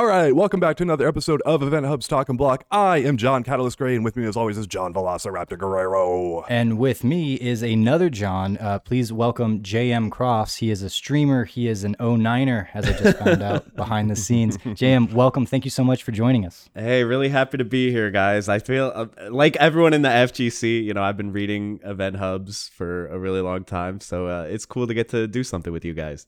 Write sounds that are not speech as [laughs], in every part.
All right, welcome back to another episode of Event Hubs Talk and Block. I am John Catalyst Gray, and with me, as always, is John Velociraptor Guerrero. And with me is another John. Uh, please welcome JM Crofts. He is a streamer. He is an 09er, as I just found out [laughs] behind the scenes. JM, welcome. Thank you so much for joining us. Hey, really happy to be here, guys. I feel uh, like everyone in the FGC, you know, I've been reading Event Hubs for a really long time, so uh, it's cool to get to do something with you guys.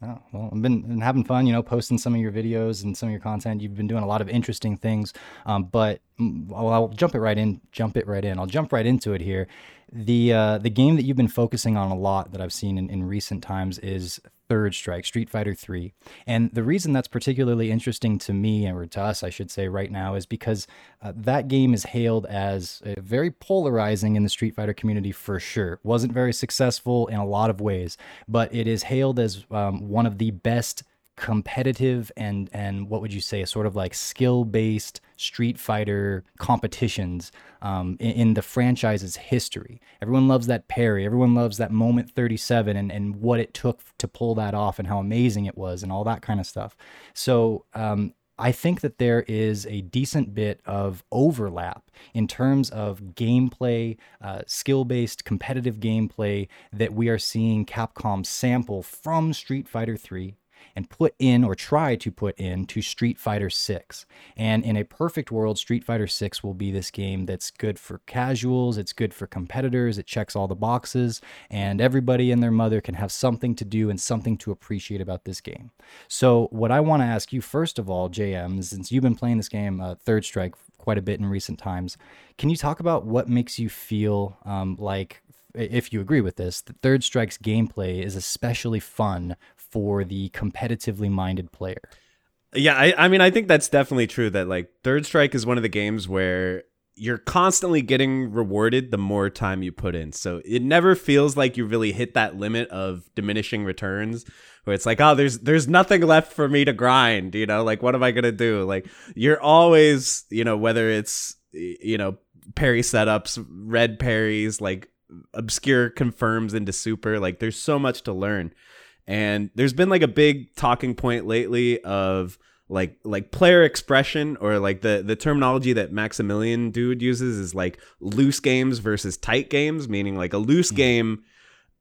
Oh, well, I've been, been, having fun, you know, posting some of your videos and some of your content. You've been doing a lot of interesting things. Um, but mm, well, I'll jump it right in. Jump it right in. I'll jump right into it here. The uh, the game that you've been focusing on a lot that I've seen in, in recent times is Third Strike, Street Fighter 3. And the reason that's particularly interesting to me, or to us, I should say, right now, is because uh, that game is hailed as uh, very polarizing in the Street Fighter community for sure. Wasn't very successful in a lot of ways, but it is hailed as um, one of the best competitive and and what would you say a sort of like skill based street fighter competitions um, in, in, the franchise's history? Everyone loves that parry. Everyone loves that moment 37 and, and what it took to pull that off and how amazing it was and all that kind of stuff. So um, I think that there is a decent bit of overlap in terms of gameplay, uh, skill based competitive gameplay that we are seeing Capcom sample from Street Fighter 3 and put in or try to put into Street Fighter 6. And in a perfect world, Street Fighter 6 will be this game that's good for casuals, it's good for competitors, it checks all the boxes, and everybody and their mother can have something to do and something to appreciate about this game. So, what I want to ask you first of all, JM, since you've been playing this game, uh, Third Strike, quite a bit in recent times, can you talk about what makes you feel um, like if you agree with this, the Third Strike's gameplay is especially fun for the competitively minded player. Yeah, I, I mean, I think that's definitely true. That like Third Strike is one of the games where you're constantly getting rewarded the more time you put in. So it never feels like you really hit that limit of diminishing returns where it's like, oh, there's there's nothing left for me to grind, you know, like what am I gonna do? Like you're always, you know, whether it's you know, parry setups, red parries, like obscure confirms into super, like there's so much to learn. And there's been like a big talking point lately of like like player expression or like the the terminology that Maximilian Dood uses is like loose games versus tight games, meaning like a loose mm-hmm. game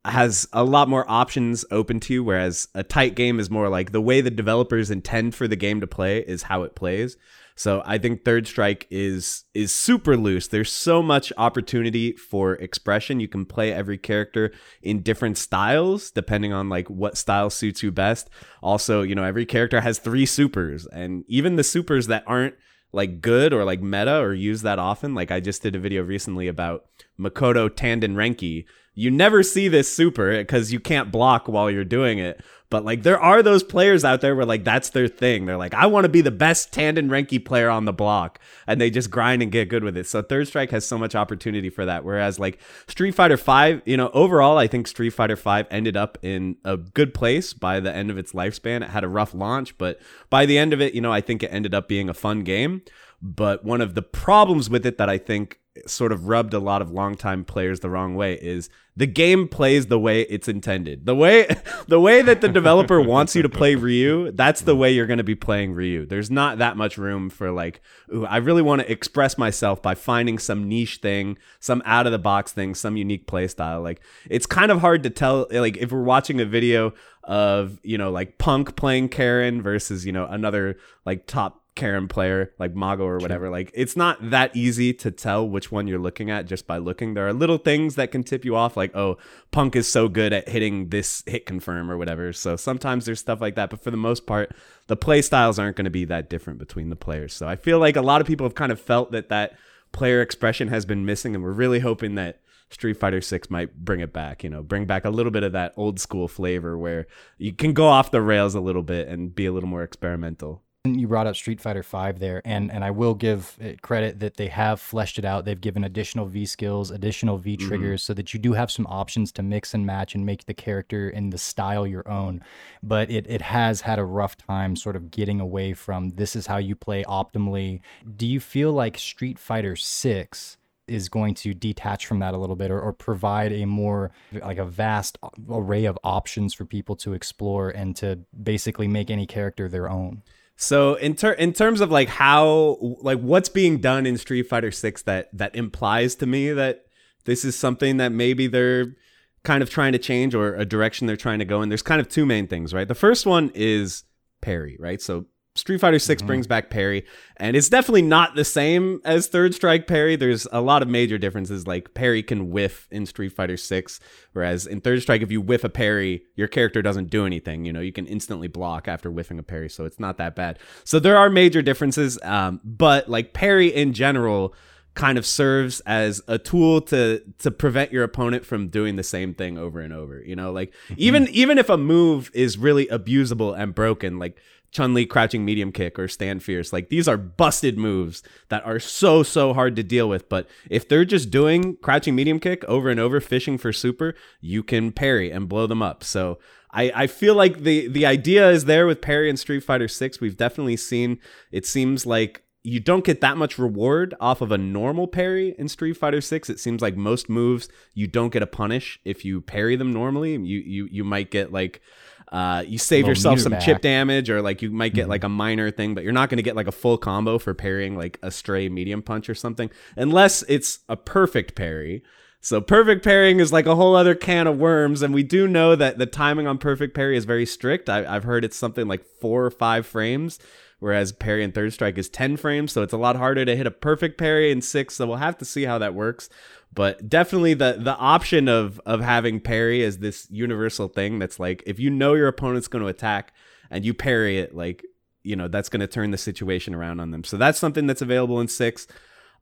has a lot more options open to you, whereas a tight game is more like the way the developers intend for the game to play is how it plays. So I think Third Strike is is super loose. There's so much opportunity for expression. You can play every character in different styles depending on like what style suits you best. Also, you know, every character has three supers and even the supers that aren't like good or like meta or used that often. Like I just did a video recently about Makoto Tanden Renki. You never see this super because you can't block while you're doing it. But like there are those players out there where like that's their thing. They're like, I want to be the best Tanden Renki player on the block. And they just grind and get good with it. So Third Strike has so much opportunity for that. Whereas like Street Fighter Five, you know, overall I think Street Fighter Five ended up in a good place by the end of its lifespan. It had a rough launch, but by the end of it, you know, I think it ended up being a fun game. But one of the problems with it that I think sort of rubbed a lot of longtime players the wrong way is the game plays the way it's intended. The way [laughs] the way that the developer [laughs] wants you to play Ryu, that's the way you're going to be playing Ryu. There's not that much room for like, ooh, I really want to express myself by finding some niche thing, some out of the box thing, some unique play style. Like it's kind of hard to tell like if we're watching a video of, you know, like Punk playing Karin versus, you know, another like top Karin player like Mago or whatever. Sure. Like it's not that easy to tell which one you're looking at just by looking. There are little things that can tip you off, like oh, Punk is so good at hitting this hit confirm or whatever. So sometimes there's stuff like that, but for the most part, the play styles aren't going to be that different between the players. So I feel like a lot of people have kind of felt that that player expression has been missing, and we're really hoping that. Street Fighter 6 might bring it back, you know, bring back a little bit of that old school flavor where you can go off the rails a little bit and be a little more experimental. You brought up Street Fighter Five there, and and I will give credit that they have fleshed it out. They've given additional V skills, additional V mm-hmm. triggers, mm-hmm. so that you do have some options to mix and match and make the character and the style your own. But it it has had a rough time sort of getting away from this is how you play optimally. Do you feel like Street Fighter Six? is going to detach from that a little bit or, or, provide a more like a vast array of options for people to explore and to basically make any character their own So in ter- in terms of like how like what's being done in Street Fighter 6 that that implies to me that this is something that maybe they're kind of trying to change or a direction they're trying to go in. There's kind of two main things, right? The first one is parry, right? So Street Fighter 6 mm-hmm. brings back parry, and it's definitely not the same as Third Strike parry. There's a lot of major differences. Like parry can whiff in Street Fighter 6, whereas in Third Strike, if you whiff a parry, your character doesn't do anything. You know, you can instantly block after whiffing a parry, so it's not that bad. So there are major differences, um, but like parry in general kind of serves as a tool to to prevent your opponent from doing the same thing over and over you know like mm-hmm. even even if a move is really abusable and broken like Chun Li crouching medium kick or stand fierce. Like these are busted moves that are so, so hard to deal with. But if they're just doing crouching medium kick over and over, fishing for super, you can parry and blow them up. So I, I feel like the, the idea is there with parry and Street Fighter 6. We've definitely seen it seems like you don't get that much reward off of a normal parry in Street Fighter 6. It seems like most moves you don't get a punish if you parry them normally. You you you might get like uh, you save yourself some back. chip damage, or like you might get mm-hmm. like a minor thing, but you're not going to get like a full combo for parrying like a stray medium punch or something, unless it's a perfect parry. So perfect parrying is like a whole other can of worms, and we do know that the timing on perfect parry is very strict. I, have heard it's something like four or five frames, whereas parry and third strike is ten frames, so it's a lot harder to hit a perfect parry in six. So we'll have to see how that works. But definitely the the option of of having parry is this universal thing that's like if you know your opponent's going to attack and you parry it like you know that's going to turn the situation around on them. So that's something that's available in six.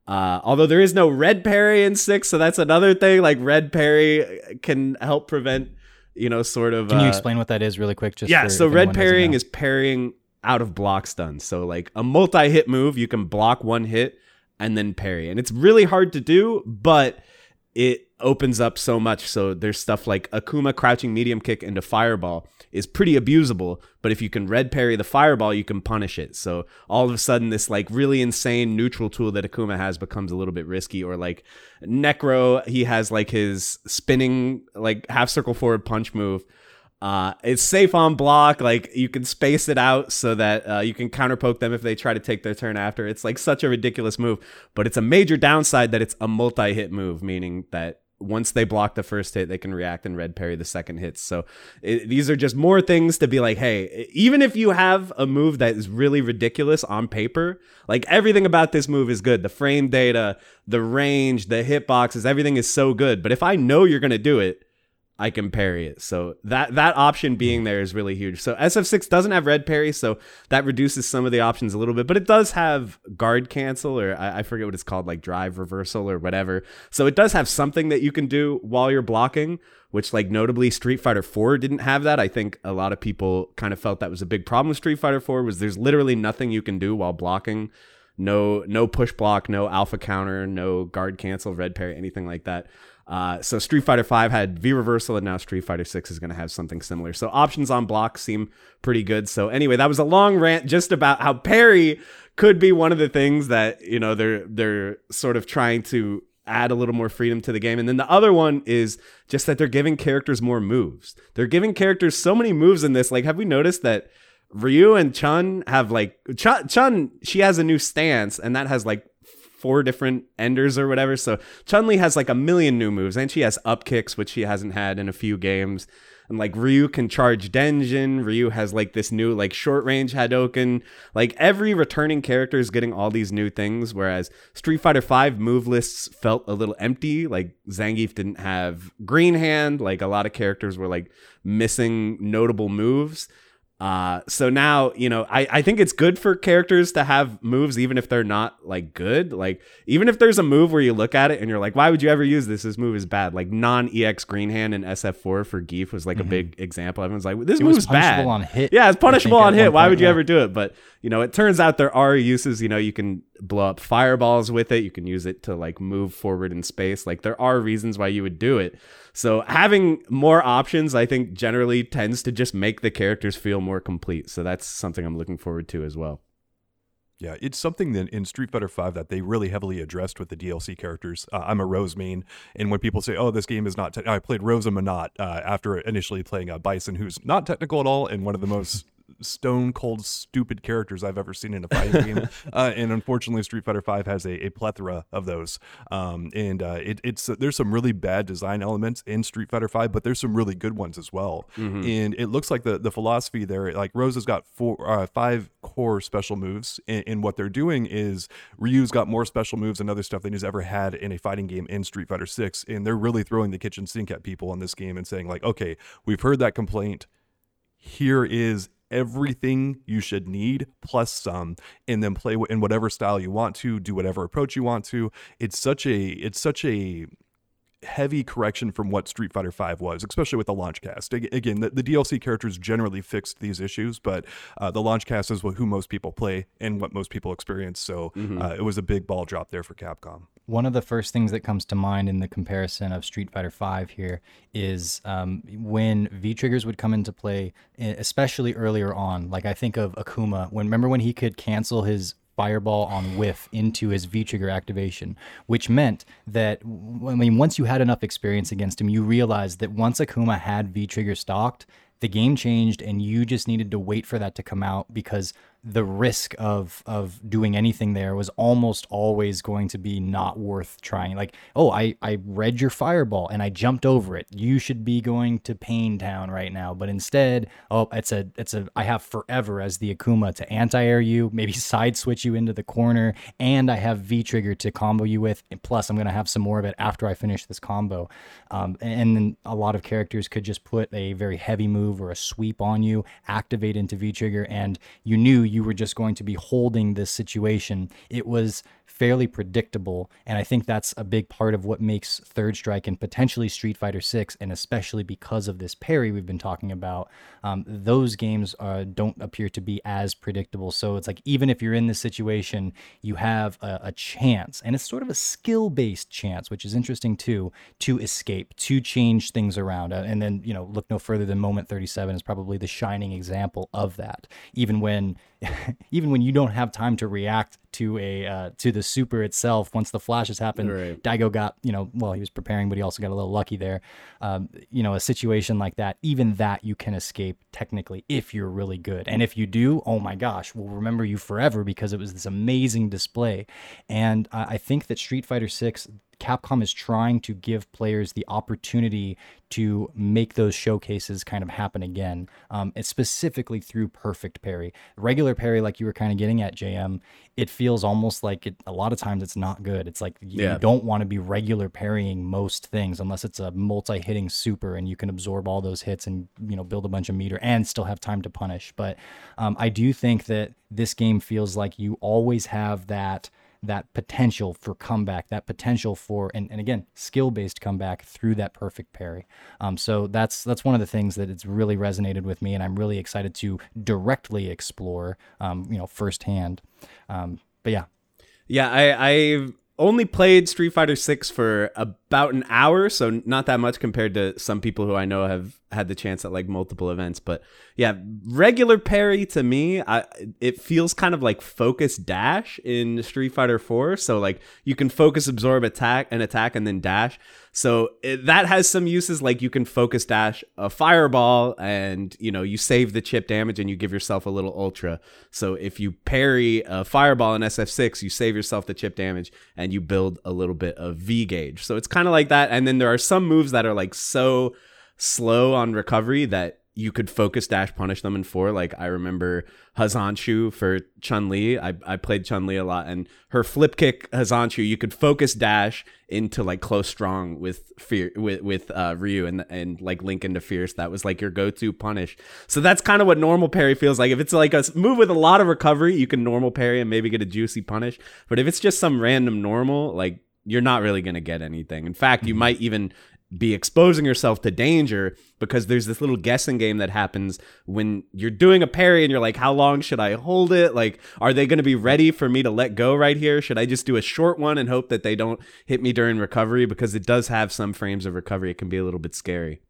Uh, although there is no red parry in six so that's another thing like red parry can help prevent you know sort of can you uh, explain what that is really quick just yeah so red parrying is parrying out of block stun so like a multi-hit move you can block one hit and then parry. And it's really hard to do, but it opens up so much. So there's stuff like Akuma crouching medium kick into fireball is pretty abusable, but if you can red parry the fireball, you can punish it. So all of a sudden, this like really insane neutral tool that Akuma has becomes a little bit risky. Or like Necro, he has like his spinning like half circle forward punch move uh, it's safe on block. Like you can space it out so that uh, you can counter poke them if they try to take their turn after. It's like such a ridiculous move, but it's a major downside that it's a multi hit move, meaning that once they block the first hit, they can react and red parry the second hit. So it, these are just more things to be like, hey, even if you have a move that is really ridiculous on paper, like everything about this move is good. The frame data, the range, the hitboxes, everything is so good. But if I know you're going to do it, I can parry it. So that that option being there is really huge. So SF6 doesn't have red parry, so that reduces some of the options a little bit, but it does have guard cancel or I, I, forget what it's called, like drive reversal or whatever. So it does have something that you can do while you're blocking, which like notably Street Fighter 4 didn't have that. I think a lot of people kind of felt that was a big problem with Street Fighter 4 was there's literally nothing you can do while blocking. No no push block, no alpha counter, no guard cancel, red parry, anything like that. Uh, so Street Fighter Five had V reversal, and now Street Fighter Six is going to have something similar. So options on block seem pretty good. So anyway, that was a long rant just about how parry could be one of the things that you know they're they're sort of trying to add a little more freedom to the game. And then the other one is just that they're giving characters more moves. They're giving characters so many moves in this. Like, have we noticed that Ryu and Chun have like Chun, Chun she has a new stance, and that has like four different enders or whatever. So Chun Li has like a million new moves, and she has up kicks, which she hasn't had in a few games. And like Ryu can charge Denjin. Ryu has like this new like short range Hadoken. Like every returning character is getting all these new things. Whereas Street Fighter V move lists felt a little empty. Like Zangief didn't have Green Hand. Like a lot of characters were like missing notable moves. Uh, so now, you know, I, I think it's good for characters to have moves, even if they're not like good. Like, even if there's a move where you look at it and you're like, why would you ever use this? This move is bad. Like, non EX Green Hand and SF4 for Gief was like mm-hmm. a big example. Everyone's like, this it move's bad. on hit. Yeah, it's punishable on hit. Why would you yeah. ever do it? But, you know, it turns out there are uses. You know, you can blow up fireballs with it. You can use it to like move forward in space. Like, there are reasons why you would do it. So having more options, I think, generally tends to just make the characters feel more complete. So that's something I'm looking forward to as well. Yeah, it's something that in Street Fighter V that they really heavily addressed with the DLC characters. Uh, I'm a Rose main, and when people say, "Oh, this game is not," te-, I played Rosa Menat uh, after initially playing a Bison, who's not technical at all, and one of the most [laughs] stone cold stupid characters I've ever seen in a fighting game. [laughs] Uh, and unfortunately, Street Fighter Five has a, a plethora of those. Um, and uh, it, it's there's some really bad design elements in Street Fighter Five, but there's some really good ones as well. Mm-hmm. And it looks like the the philosophy there, like Rose has got four uh, five core special moves, and, and what they're doing is Ryu's got more special moves and other stuff than he's ever had in a fighting game in Street Fighter Six, and they're really throwing the kitchen sink at people in this game and saying like, okay, we've heard that complaint. Here is everything you should need plus some and then play in whatever style you want to do whatever approach you want to. It's such a it's such a heavy correction from what Street Fighter V was, especially with the launch cast. Again, the, the DLC characters generally fixed these issues, but uh, the launch cast is who most people play and what most people experience. So mm-hmm. uh, it was a big ball drop there for Capcom. One of the first things that comes to mind in the comparison of Street Fighter V here is um, when V triggers would come into play, especially earlier on. Like I think of Akuma. When remember when he could cancel his fireball on whiff into his V trigger activation, which meant that I mean once you had enough experience against him, you realized that once Akuma had V trigger stocked, the game changed and you just needed to wait for that to come out because the risk of of doing anything there was almost always going to be not worth trying. Like, oh, I I read your fireball and I jumped over it. You should be going to Pain Town right now, but instead, oh, it's a it's a I have forever as the Akuma to anti-air you, maybe [laughs] side switch you into the corner, and I have V trigger to combo you with. Plus, I'm gonna have some more of it after I finish this combo. Um, and then a lot of characters could just put a very heavy move or a sweep on you, activate into V trigger, and you knew you were just going to be holding this situation. It was fairly predictable, and I think that's a big part of what makes Third Strike and potentially Street Fighter Six, and especially because of this parry we've been talking about, um, those games uh, don't appear to be as predictable. So it's like even if you're in this situation, you have a, a chance, and it's sort of a skill-based chance, which is interesting too, to escape, to change things around, uh, and then you know look no further than Moment 37 is probably the shining example of that. Even when [laughs] even when you don't have time to react to a uh, to the super itself once the flashes happened. Right. daigo got you know well he was preparing but he also got a little lucky there. Um, you know a situation like that even that you can escape technically if you're really good. And if you do oh my gosh we'll remember you forever because it was this amazing display. And uh, i think that street fighter 6 Capcom is trying to give players the opportunity to make those showcases kind of happen again, um, specifically through perfect parry. Regular parry, like you were kind of getting at, JM, it feels almost like it. A lot of times, it's not good. It's like you yeah. don't want to be regular parrying most things unless it's a multi-hitting super and you can absorb all those hits and you know build a bunch of meter and still have time to punish. But um, I do think that this game feels like you always have that that potential for comeback, that potential for and, and again skill based comeback through that perfect parry. Um, so that's that's one of the things that it's really resonated with me, and I'm really excited to directly explore, um, you know, firsthand. Um, but yeah, yeah, I I only played Street Fighter 6 for about an hour, so not that much compared to some people who I know have had the chance at like multiple events but yeah regular parry to me I, it feels kind of like focus dash in street fighter 4 so like you can focus absorb attack and attack and then dash. So it, that has some uses like you can focus dash a fireball and you know you save the chip damage and you give yourself a little ultra. So if you parry a fireball in sf6 you save yourself the chip damage and you build a little bit of v gauge. So it's kind of like that and then there are some moves that are like so slow on recovery that you could focus dash punish them in four. Like I remember Hazanshu for Chun Li. I, I played Chun Li a lot, and her flip kick Hazanshu, you could focus dash into like close strong with fear with with uh, Ryu and and like link into fierce. That was like your go to punish. So that's kind of what normal parry feels like. If it's like a move with a lot of recovery, you can normal parry and maybe get a juicy punish. But if it's just some random normal, like you're not really going to get anything. In fact, you mm-hmm. might even be exposing yourself to danger because there's this little guessing game that happens when you're doing a parry and you're like, how long should I hold it? Like, are they going to be ready for me to let go right here? Should I just do a short one and hope that they don't hit me during recovery? Because it does have some frames of recovery. It can be a little bit scary.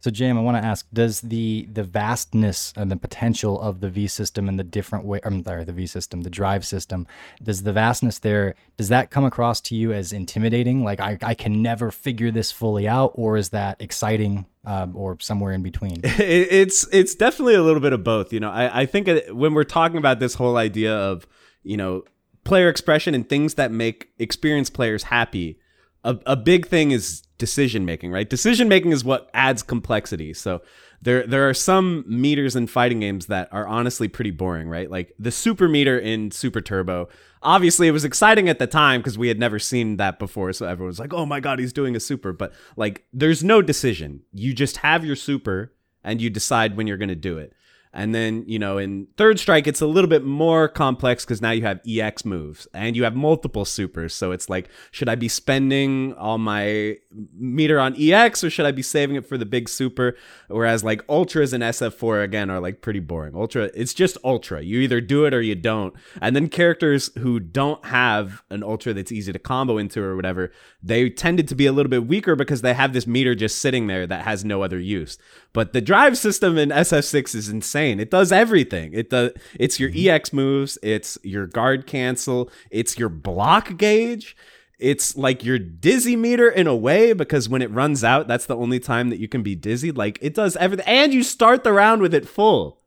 So, Jam, I want to ask: Does the the vastness and the potential of the V system and the different way, I'm sorry, the V system, the drive system, does the vastness there does that come across to you as intimidating? Like I, I can never figure this fully out, or is that exciting, um, or somewhere in between? [laughs] it's it's definitely a little bit of both. You know, I I think when we're talking about this whole idea of you know player expression and things that make experienced players happy a, a big thing is decision making, right? Decision making is what adds complexity. So there there are some meters in fighting games that are honestly pretty boring, right? Like the super meter in Super Turbo. Obviously, it was exciting at the time because we had never seen that before, so everyone was like, "Oh my god, he's doing a super!" But like, there's no decision. You just have your super, and you decide when you're going to do it. And then, you know, in Third Strike, it's a little bit more complex because now you have EX moves and you have multiple supers. So it's like, should I be spending all my meter on EX or should I be saving it for the big super? Whereas like Ultras and SF4 again are like pretty boring. Ultra, it's just Ultra. You either do it or you don't. And then characters who don't have an Ultra that's easy to combo into or whatever, they tended to be a little bit weaker because they have this meter just sitting there that has no other use. But the drive system in SF6 is insane. It does everything. It does it's your mm-hmm. EX moves, it's your guard cancel, it's your block gauge. It's like your dizzy meter in a way because when it runs out, that's the only time that you can be dizzy. Like it does everything and you start the round with it full.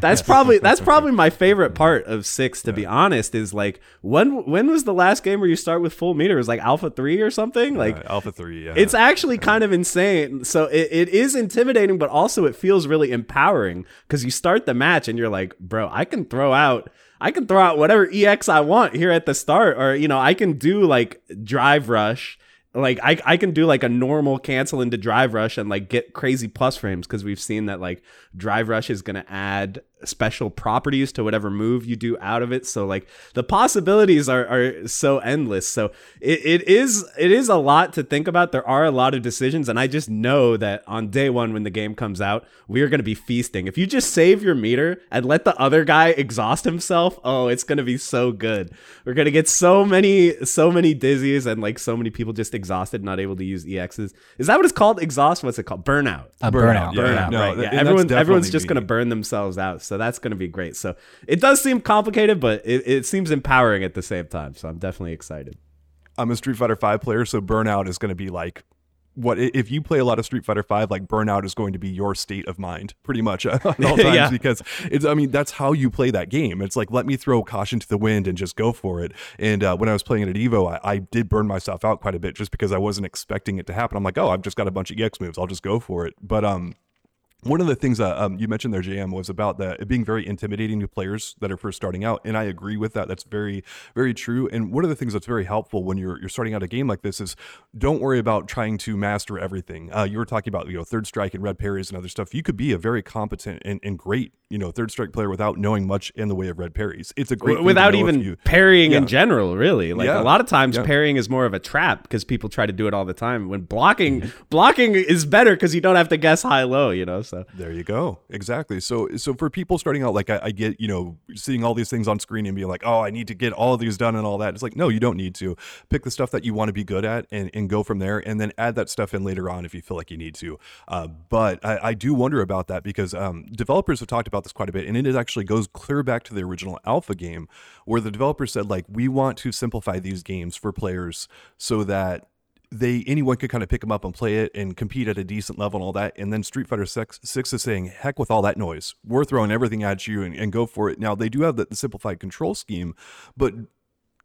That's probably that's probably my favorite [laughs] part of six, to yeah. be honest. Is like when when was the last game where you start with full meter? It was like Alpha three or something. Like Alpha three. Yeah. It's actually kind of insane. So it, it is intimidating, but also it feels really empowering because you start the match and you're like, bro, I can throw out. I can throw out whatever EX I want here at the start, or you know, I can do like drive rush like I, I can do like a normal cancel into drive rush and like get crazy plus frames because we've seen that like drive rush is going to add special properties to whatever move you do out of it. So like the possibilities are, are so endless. So it, it is it is a lot to think about. There are a lot of decisions and i just know that on day one when the game comes out we are going to be feasting. If you just save your meter and let the other guy exhaust himself oh it's going to be so good. We're going to get so many so many dizzies and like so many people just exhausted not able to use exs is that what it's called? Exhaust? What's it called? Burnout. A burnout. Burnout, burnout yeah, right no, yeah. everyone everyone's just going to burn themselves out so that's going to be great. So it does seem complicated, but it, it seems empowering at the same time. So I'm definitely excited. I'm a Street Fighter Five player, so Burnout is going to be like what if you play a lot of Street Fighter Five, like Burnout is going to be your state of mind, pretty much [laughs] at all [laughs] times, yeah. because it's. I mean, that's how you play that game. It's like let me throw caution to the wind and just go for it. And uh, when I was playing it at Evo, I, I, did burn myself out quite a bit just because I wasn't expecting it to happen. I'm like, oh, I've just got a bunch of EX moves, I'll just go for it. But um, one of the things uh, um, you mentioned there, JM, was about that it being very intimidating to players that are first starting out, and I agree with that. That's very, very true. And one of the things that's very helpful when you're you're starting out a game like this is don't worry about trying to master everything. Uh, you were talking about you know third strike and red parries and other stuff. You could be a very competent and, and great you know third strike player without knowing much in the way of red parries. It's a great without even you, parrying yeah. in general. Really, like yeah. a lot of times yeah. parrying is more of a trap because people try to do it all the time. When blocking, mm-hmm. blocking is better because you don't have to guess high low. You know, so there you go. Exactly. So so for people starting out, like I, I get you know seeing all these things on screen and being like, oh, I need to get all these done and all that. It's like no, you don't need to. Pick the stuff that you want to be good at and, and go from there, and then add that stuff in later on if you feel like you need to. Uh, but I, I, do wonder about that because um, developers have talked about this quite a bit, and it actually goes clear back to the original alpha game where the developers said like we want to simplify these games for players so that they anyone could kind of pick them up and play it and compete at a decent level and all that. And then Street Fighter Six, Six is saying, "Heck with all that noise. We're throwing everything at you and, and go for it." Now they do have the, the simplified control scheme, but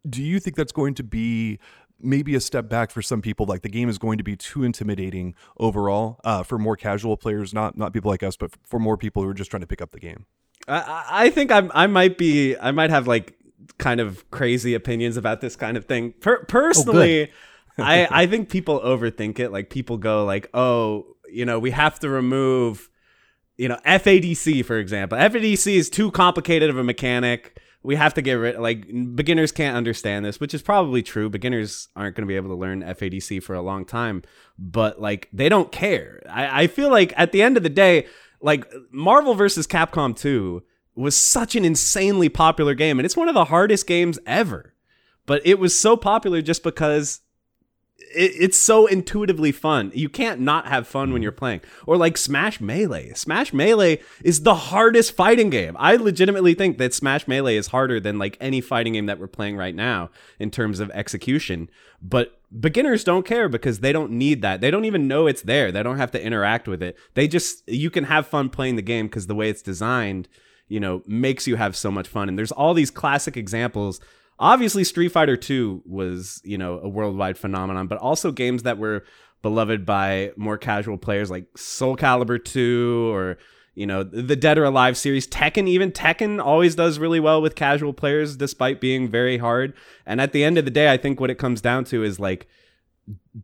do you think that's going to be maybe a step back for some people. Like the game is going to be too intimidating overall uh, for more casual players, not not people like us, but for more people who are just trying to pick up the game. I, I think I'm I might be I might have like kind of crazy opinions about this kind of thing. Per- personally, oh, I I think people overthink it. Like people go like, oh, you know, we have to remove, you know, FADC for example. FADC is too complicated of a mechanic. We have to get rid. Like beginners can't understand this, which is probably true. Beginners aren't going to be able to learn FADC for a long time, but like they don't care. I, I feel like at the end of the day like Marvel versus Capcom 2 was such an insanely popular game and it's one of the hardest games ever. But it was so popular just because it, it's so intuitively fun. You can't not have fun when you're playing. Or like Smash Melee. Smash Melee is the hardest fighting game. I legitimately think that Smash Melee is harder than like any fighting game that we're playing right now in terms of execution. But beginners don't care because they don't need that. They don't even know it's there. They don't have to interact with it. They just you can have fun playing the game because the way it's designed, you know, makes you have so much fun. And there's all these classic examples obviously Street Fighter 2 was, you know, a worldwide phenomenon, but also games that were beloved by more casual players like Soul Calibur 2 or you know the Dead or Alive series, Tekken even Tekken always does really well with casual players despite being very hard. And at the end of the day, I think what it comes down to is like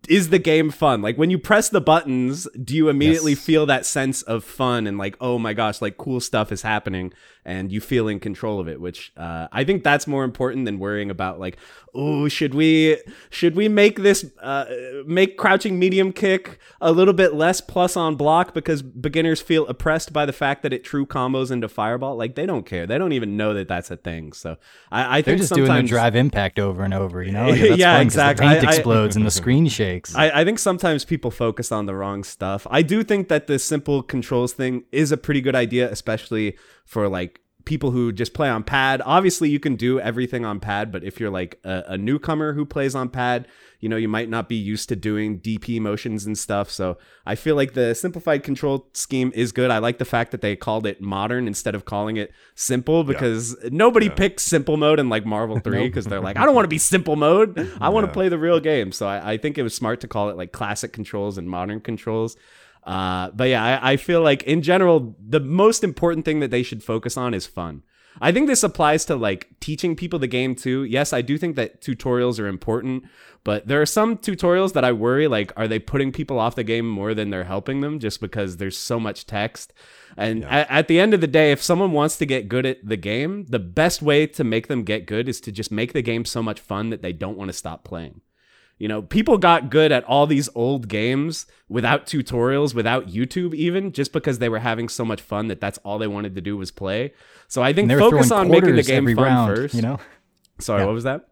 is the game fun? Like when you press the buttons, do you immediately yes. feel that sense of fun and like, oh my gosh, like cool stuff is happening and you feel in control of it, which uh, I think that's more important than worrying about like, oh, should we should we make this uh, make crouching medium kick a little bit less plus on block because beginners feel oppressed by the fact that it true combos into fireball. Like they don't care. They don't even know that that's a thing. So I, I they're just doing the drive impact over and over. You know, [laughs] like, yeah, exactly. The paint I, explodes and the [laughs] screen shakes. I, I think sometimes people focus on the wrong stuff. I do think that the simple controls thing is a pretty good idea, especially for like people who just play on pad. Obviously, you can do everything on pad, but if you're like a, a, newcomer who plays on pad, you know, you might not be used to doing DP motions and stuff. So I feel like the simplified control scheme is good. I like the fact that they called it modern instead of calling it simple because yeah. nobody yeah. picks simple mode in like Marvel 3 because they're like, I don't want to be simple mode. I want to play the real game. So I, I think it was smart to call it like classic controls and modern controls. Uh, but yeah, I, I feel like in general, the most important thing that they should focus on is fun. I think this applies to like teaching people the game too. Yes, I do think that tutorials are important, but there are some tutorials that I worry like are they putting people off the game more than they're helping them just because there's so much text. And yeah. at, at the end of the day, if someone wants to get good at the game, the best way to make them get good is to just make the game so much fun that they don't want to stop playing. You know, people got good at all these old games without tutorials, without YouTube, even just because they were having so much fun that that's all they wanted to do was play. So I think focus on making the game fun round, first. You know, sorry, yeah. what was that?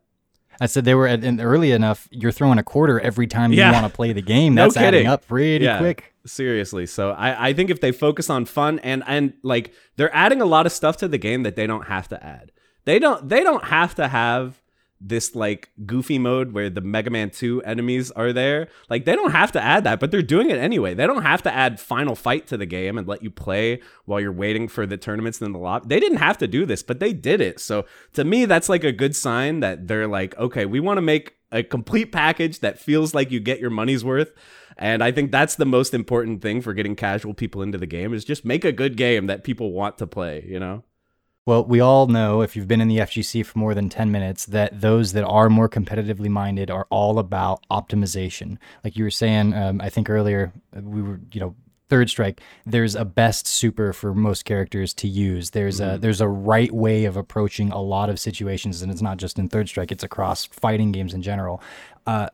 I said they were at, early enough. You're throwing a quarter every time you yeah. want to play the game. [laughs] That's no adding up pretty yeah. quick. Seriously. So I, I think if they focus on fun and and like they're adding a lot of stuff to the game that they don't have to add. They don't they don't have to have this like goofy mode where the Mega Man 2 enemies are there. Like they don't have to add that, but they're doing it anyway. They don't have to add final fight to the game and let you play while you're waiting for the tournaments in the lobby. They didn't have to do this, but they did it. So to me, that's like a good sign that they're like, okay, we want to make a complete package that feels like you get your money's worth. And I think that's the most important thing for getting casual people into the game is just make a good game that people want to play, you know? Well, we all know if you've been in the FGC for more than 10 minutes that those that are more competitively minded are all about optimization. Like you were saying, um, I think earlier, uh, we were, you know, third strike there's a best super for most characters to use there's mm-hmm. a there's a right way of approaching a lot of situations and it's not just in third strike it's across fighting games in general uh,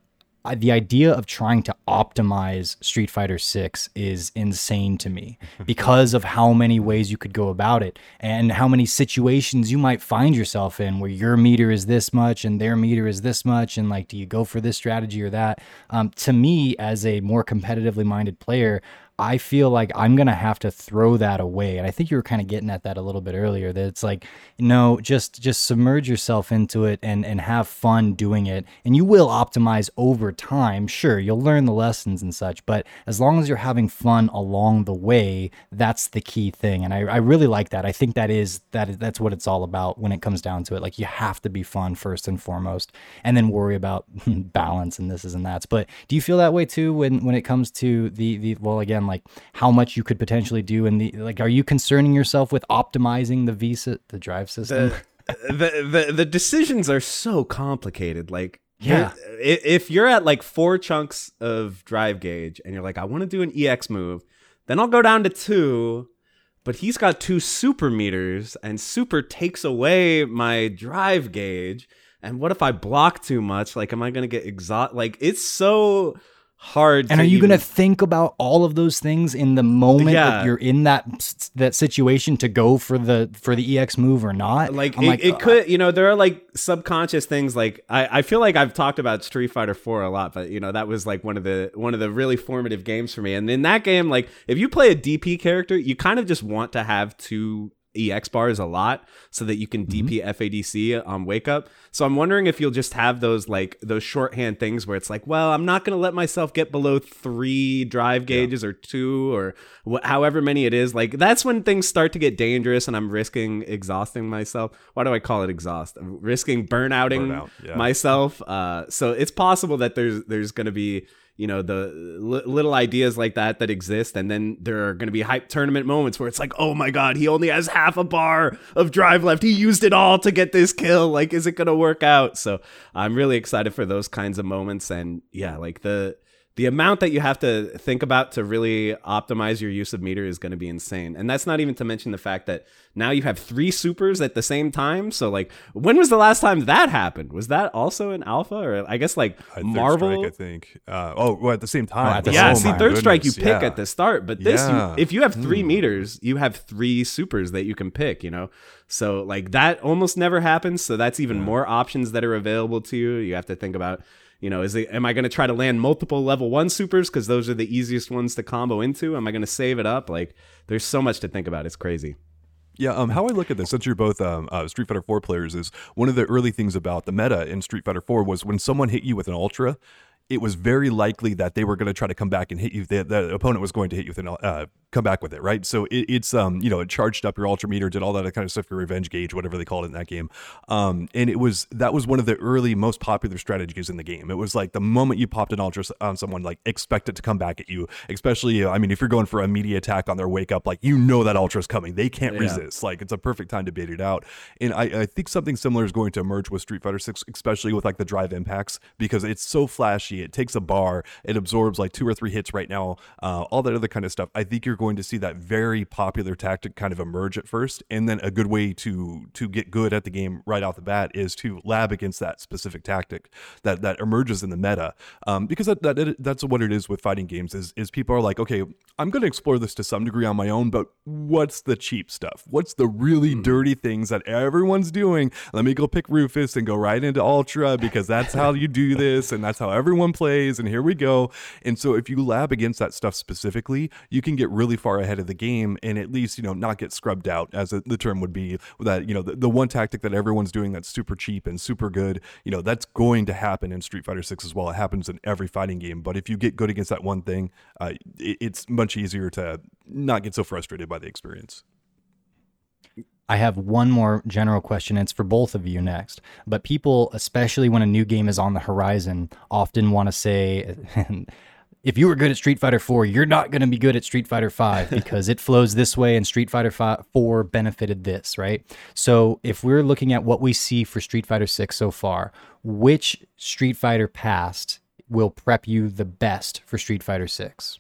the idea of trying to optimize Street Fighter 6 is insane to me [laughs] because of how many ways you could go about it and how many situations you might find yourself in where your meter is this much and their meter is this much and like do you go for this strategy or that? Um, to me as a more competitively minded player I feel like I'm gonna have to throw that away. And I think you were kind of getting at that a little bit earlier. That it's like, no, just just submerge yourself into it and and have fun doing it. And you will optimize over time. Sure, you'll learn the lessons and such, but as long as you're having fun along the way, that's the key thing. And I, I really like that. I think that is that that's what it's all about when it comes down to it. Like you have to be fun first and foremost, and then worry about [laughs] balance and this and that's. But do you feel that way too when when it comes to the the well again like how much you could potentially do in the like are you concerning yourself with optimizing the visa the drive system? the, the, the, the decisions are so complicated. Like yeah. if you're at like four chunks of drive gauge and you're like i want to do an ex move then i'll go down to two but he's got two super meters and super takes away my drive gauge. And what if i block too much? Like am i gonna get exhausted like it's so hard. And are you even- going to think about all of those things in the moment Yeah. that you're in that that situation to go for the for the EX move or not? like it, it uh, could you know there are like subconscious things like I, I feel like i've talked about street fighter 4 a lot but you know that was like one of the one of the really formative games for me and in that game like if you play a dp character you kind of just want to have two ex bars a lot so that you can dp fadc on wake up. So i'm wondering if you'll just have those like those shorthand things where it's like well i'm not going to let myself get below three drive gauges or two or wh- however many it is. Like that's when things start to get dangerous and i'm risking exhausting myself. Why do i call it exhaust? I'm risking burnouting Burnout, yeah. myself. Uh so it's possible that there's there's going to be you know the li- little ideas like that that exist. And then there are going to be hype tournament moments where it's like oh my god he only has half a bar of drive left. He used it all to get this kill. Like is it going to work out? So i'm really excited for those kinds of moments. And yeah like the the amount that you have to think about to really optimize your use of meter is going to be insane and that's not even to mention the fact that now you have three supers at the same time so like when was the last time that happened was that also in alpha or i guess like Uh, Third marvel Strike, I think. Uh, oh, well, at the same time. at the yeah, Oh see, my third strike you pick yeah. at the start, but this, you- Yeah. if you have three meters, you have three supers that you can pick. You know, so like that almost never happens. So that's even more options that are available to you. You have to think about, you know, is it am I going to try to land multiple level one supers because those are the easiest ones to combo into? Am I going to save it up? Like, there's so much to think about. It's crazy. Yeah, um, how I look at this, since you're both um, uh, Street Fighter 4 players, is one of the early things about the meta in Street Fighter 4 was when someone hit you with an Ultra, it was very likely that they were going to try to come back and hit you. The, the opponent was going to hit you with an uh, come back with it, right? So it, it's um, you know, it charged up your Ultra meter, did all that kind of stuff, your revenge gauge, whatever they called it in that game. Um, and it was that was one of the early, most popular strategies in the game. It was like the moment you popped an Ultra on someone, like expect it to come back at you. Especially, uh, I mean, if you're going for a meaty attack on their wake up, like you know that ultra is coming, they can't Yeah. resist. Like it's a perfect time to bait it out. And I, I think something similar is going to emerge with Street Fighter 6, especially with like the drive impacts, because it's so flashy. It takes a bar, it absorbs like two or three hits right now, uh, all that other kind of stuff. I think you're going to see that very popular tactic kind of emerge at first. And then a good way to to get good at the game right off the bat is to lab against that specific tactic that that emerges in the meta. Um, because that, that that's what it is with fighting games is is people are like, okay, I'm going to explore this to some degree on my own, but what's the cheap stuff? What's the really dirty things that everyone's doing? Let me go pick Rufus and go right into Ultra because that's how you do this and that's how everyone plays. And here we go. And so if you lab against that stuff specifically, you can get really far ahead of the game and at least, you know, not get scrubbed out, as the term would be. That, you know, the, the one tactic that everyone's doing that's super cheap and super good, you know, that's going to happen in Street Fighter 6 as well. It happens in every fighting game. But if you get good against that one thing, uh, it, it's much easier to not get so frustrated by the experience. I have one more general question. It's for both of you next. But people, especially when a new game is on the horizon, often want to say, [laughs] if you were good at Street Fighter 4, you're not going to be good at Street Fighter 5 [laughs] because it flows this way and Street Fighter 4 benefited this, right? So if we're looking at what we see for Street Fighter 6 so far, which Street Fighter past will prep you the best for Street Fighter 6?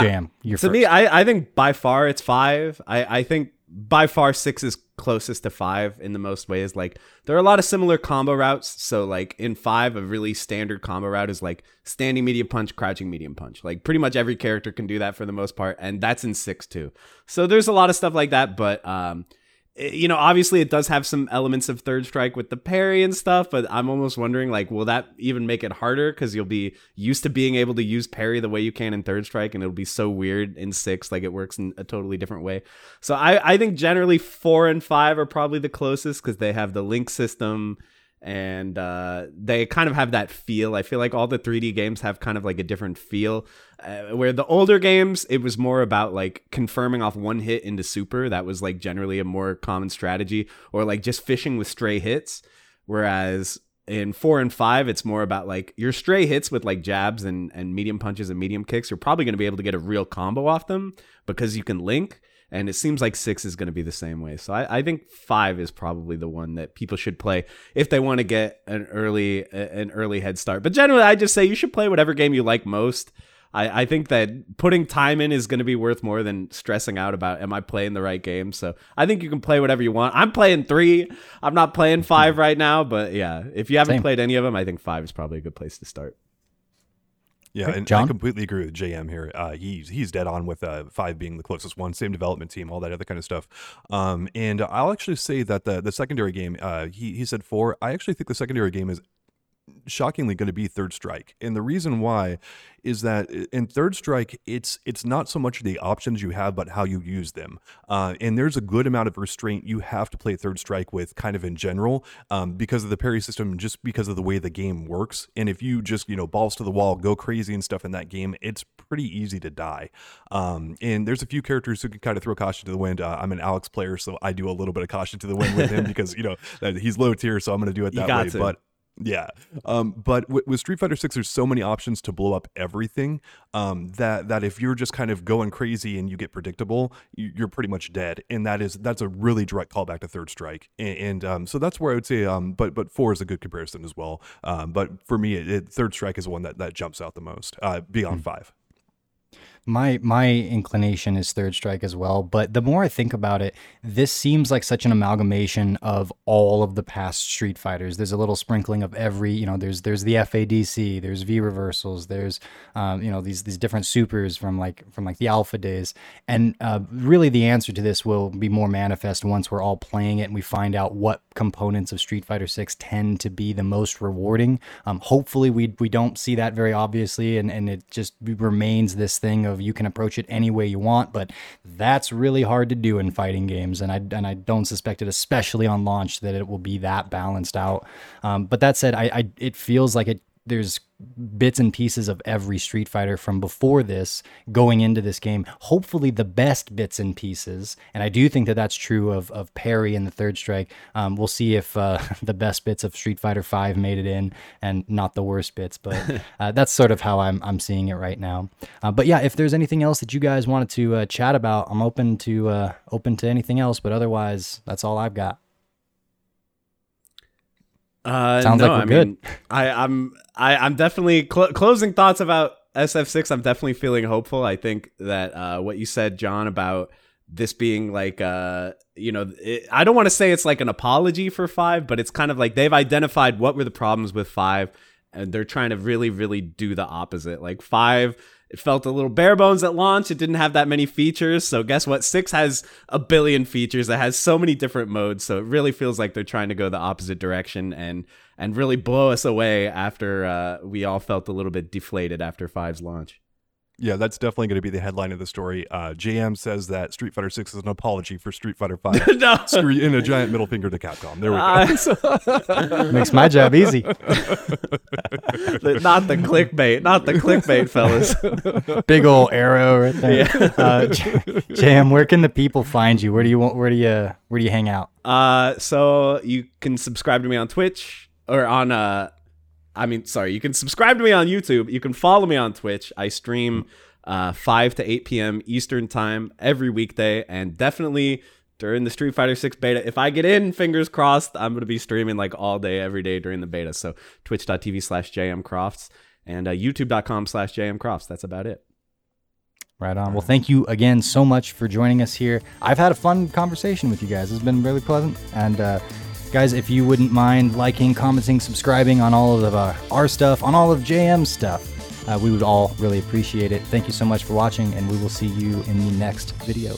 Jam, you're to first. me, I, I think by far it's five. I, I think by far six is closest to five in the most ways. Like there are a lot of similar combo routes. So like in five, a really standard combo route is like standing medium punch, crouching medium punch. Like pretty much every character can do that for the most part, and that's in six too. So there's a lot of stuff like that, but um. It- You know, obviously, it does have some elements of third strike with the parry and stuff, but I'm almost wondering, like, will that even make it harder? Because you'll be used to being able to use parry the way you can in third strike, and it'll be so weird in six, like it works in a totally different way. So I, I think generally four and five are probably the closest because they have the link system and uh, they kind of have that feel. I feel like all the 3D games have kind of like a different feel. Uh, where the older games, it was more about like confirming off one hit into super. That was like generally a more common strategy, or like just fishing with stray hits. Whereas in four and five, it's more about like your stray hits with like jabs and, and medium punches and medium kicks. You're probably going to be able to get a real combo off them because you can link. And it seems like six is going to be the same way. So I, I think five is probably the one that people should play if they want to get an early an early head start. But generally, I just say you should play whatever game you like most. I, I think that putting time in is going to be worth more than stressing out about am I playing the right game. So I think you can play whatever you want. I'm playing three. I'm not playing five hmm. right now, but yeah, if you haven't Same. played any of them, I think five is probably a good place to start. Yeah, Great. and John? I completely agree with JM here. Uh, he's he's dead on with uh, five being the closest one, same development team, all that other kind of stuff. Um, and I'll actually say that the the secondary game, uh, he he said four. I actually think the secondary game is shockingly going to be third strike. And the reason why is that in third strike it's it's not so much the options you have but how you use them. Uh, and there's a good amount of restraint you have to play third strike with kind of in general um, because of the parry system just because of the way the game works. And if you just you know balls to the wall go crazy and stuff in that game it's pretty easy to die. Um, and there's a few characters who can kind of throw caution to the wind. Uh, i'm an alex player so i do a little bit of caution to the wind with him [laughs] because you know he's low tier so i'm going to do it that way. to. but yeah, um, but with, with Street Fighter Six, there's so many options to blow up everything um, that that if you're just kind of going crazy and you get predictable, you, you're pretty much dead. And that is that's a really direct callback to Third Strike. And, and um, so that's where I would say, um, but but four is a good comparison as well. Um, but for me, it, it, Third Strike is the one that that jumps out the most uh, beyond five. My my inclination is third strike as well, but the more I think about it, this seems like such an amalgamation of all of the past Street Fighters. There's a little sprinkling of every, you know, there's there's the FADC, there's V reversals, there's um, you know these these different supers from like from like the alpha days, and uh, really the answer to this will be more manifest once we're all playing it and we find out what components of Street Fighter Six tend to be the most rewarding. Um, hopefully we we don't see that very obviously, and and it just remains this thing of you can approach it any way you want, but that's really hard to do in fighting games, and I and I don't suspect it, especially on launch, that it will be that balanced out. Um, but that said, I, I it feels like it there's bits and pieces of every Street Fighter from before this going into this game. Hopefully, the best bits and pieces, and I do think that that's true of of Parry and the Third Strike. Um, we'll see if uh, [laughs] the best bits of Street Fighter Five made it in, and not the worst bits. But [laughs] uh, that's sort of how I'm I'm seeing it right now. Uh, but yeah, if there's anything else that you guys wanted to uh, chat about, I'm open to uh, open to anything else. But otherwise, that's all I've got. Uh, Sounds no, like we're I good. mean, I, I'm I, I'm definitely cl- closing thoughts about SF6. I'm definitely feeling hopeful. I think that uh, what you said, John, about this being like uh you know it, i don't want to say it's like an apology for five but it's kind of like they've identified what were the problems with five and they're trying to really really do the opposite like five it felt a little bare bones at launch. It didn't have that many features. So guess what? Six has a billion features. It has so many different modes. So it really feels like they're trying to go the opposite direction and and really blow us away after uh, we all felt a little bit deflated after five's launch Yeah, that's definitely going to be the headline of the story. Uh, JM says that Street Fighter Six is an apology for Street Fighter Five. [laughs] no Screw in a giant middle finger to Capcom. There we go. Uh, [laughs] [laughs] Makes my job easy. not the clickbait, not the clickbait, fellas. Big old arrow right there. Uh, J- Jam, where can the people find you? Where do you want? Where do you? Where do you hang out? Uh, so you can subscribe to me on Twitch or on uh, I mean, sorry, you can subscribe to me on YouTube. You can follow me on Twitch. I stream uh 5 to 8 p.m. Eastern time every weekday, and definitely during the Street Fighter 6 beta. If I get in, fingers crossed, I'm gonna be streaming like all day, every day during the beta. So twitch.tv slash jmcrofts and uh, youtube.com slash jmcrofts. That's about it. Right on. Well, thank you again so much for joining us here. I've had a fun conversation with you guys. It's been really pleasant. And uh, guys, if you wouldn't mind liking, commenting, subscribing on all of uh, our stuff, on all of JM stuff, uh, we would all really appreciate it. Thank you so much for watching, and we will see you in the next video.